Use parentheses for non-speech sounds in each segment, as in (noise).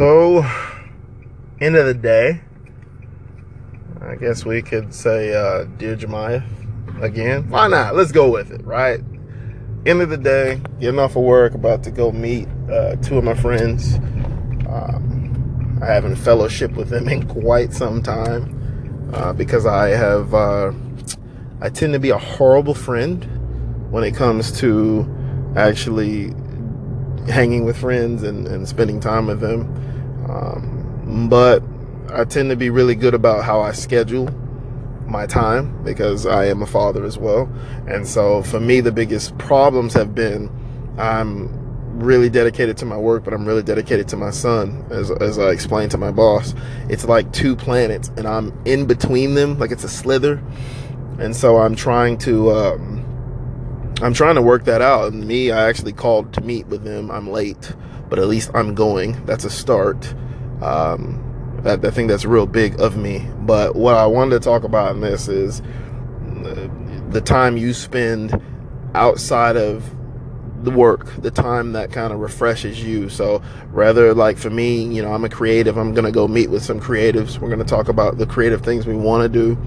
So, end of the day, I guess we could say, uh, Dear Jemiah again. Why not? Let's go with it, right? End of the day, getting off of work, about to go meet uh, two of my friends. Um, I haven't fellowship with them in quite some time uh, because I have, uh, I tend to be a horrible friend when it comes to actually hanging with friends and, and spending time with them. Um, but I tend to be really good about how I schedule my time because I am a father as well. And so for me, the biggest problems have been I'm really dedicated to my work, but I'm really dedicated to my son. As, as I explained to my boss, it's like two planets and I'm in between them, like it's a slither. And so I'm trying to, um, I'm trying to work that out. And me, I actually called to meet with him. I'm late, but at least I'm going. That's a start. Um, that, I think that's real big of me. But what I wanted to talk about in this is the time you spend outside of the work, the time that kind of refreshes you. So rather like for me, you know, I'm a creative. I'm going to go meet with some creatives. We're going to talk about the creative things we want to do.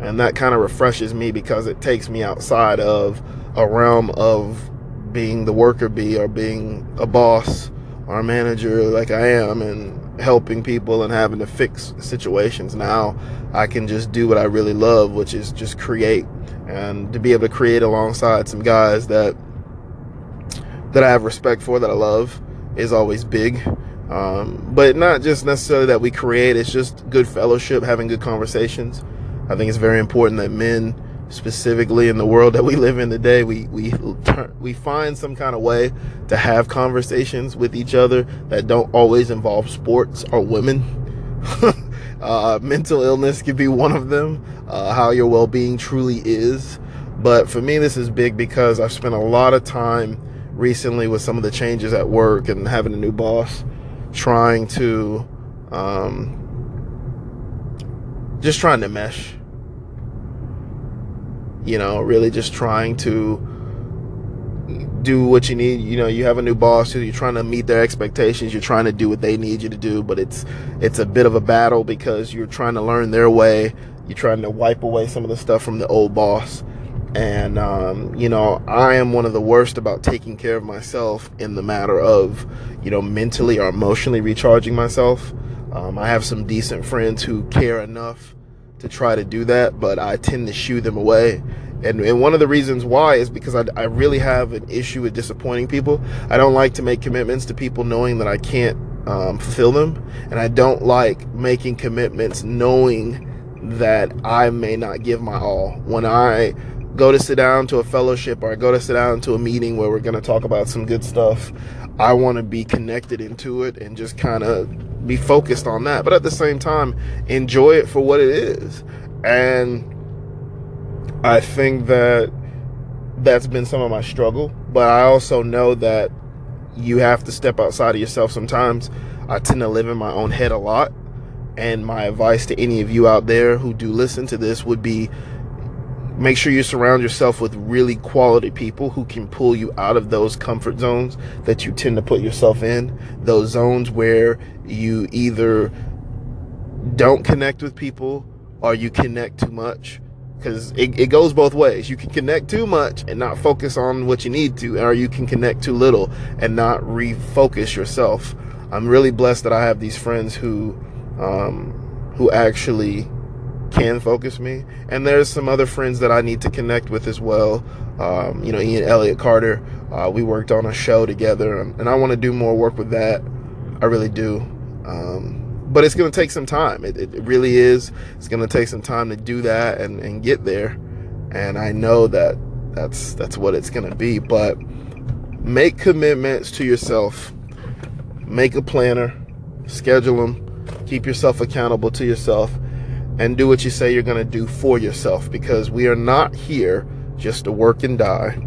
And that kind of refreshes me because it takes me outside of a realm of being the worker bee or being a boss a manager like I am and helping people and having to fix situations. Now I can just do what I really love, which is just create and to be able to create alongside some guys that that I have respect for, that I love, is always big. Um, but not just necessarily that we create, it's just good fellowship, having good conversations. I think it's very important that men specifically in the world that we live in today, we we we find some kind of way to have conversations with each other that don't always involve sports or women. (laughs) uh, mental illness could be one of them. Uh, how your well-being truly is. But for me, this is big because I've spent a lot of time recently with some of the changes at work and having a new boss, trying to um, just trying to mesh you know, really just trying to do what you need. You know, you have a new boss, you're trying to meet their expectations, you're trying to do what they need you to do, but it's it's a bit of a battle because you're trying to learn their way. You're trying to wipe away some of the stuff from the old boss. And um, you know, I am one of the worst about taking care of myself in the matter of, you know, mentally or emotionally recharging myself. Um, I have some decent friends who care enough to try to do that, but I tend to shoo them away. And, and one of the reasons why is because I, I really have an issue with disappointing people. I don't like to make commitments to people knowing that I can't um, fulfill them. And I don't like making commitments knowing that I may not give my all. When I go to sit down to a fellowship or I go to sit down to a meeting where we're going to talk about some good stuff, I want to be connected into it and just kind of be focused on that. But at the same time, enjoy it for what it is. And I think that that's been some of my struggle. But I also know that you have to step outside of yourself sometimes. I tend to live in my own head a lot. And my advice to any of you out there who do listen to this would be Make sure you surround yourself with really quality people who can pull you out of those comfort zones that you tend to put yourself in. Those zones where you either don't connect with people or you connect too much. Because it, it goes both ways. You can connect too much and not focus on what you need to, or you can connect too little and not refocus yourself. I'm really blessed that I have these friends who, um, who actually can focus me. And there's some other friends that I need to connect with as well. Um, you know, Ian Elliott Carter, uh, we worked on a show together, and, and I want to do more work with that. I really do. Um, but it's going to take some time. It, it, really is. It's going to take some time to do that and, and get there. And I know that that's that's what it's going to be. But make commitments to yourself. Make a planner. Schedule them. Keep yourself accountable to yourself and do what you say you're going to do for yourself because we are not here just to work and die.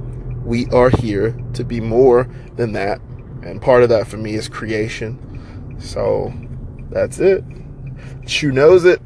We are here to be more than that. And part of that for me is creation. So that's it. Chew knows it.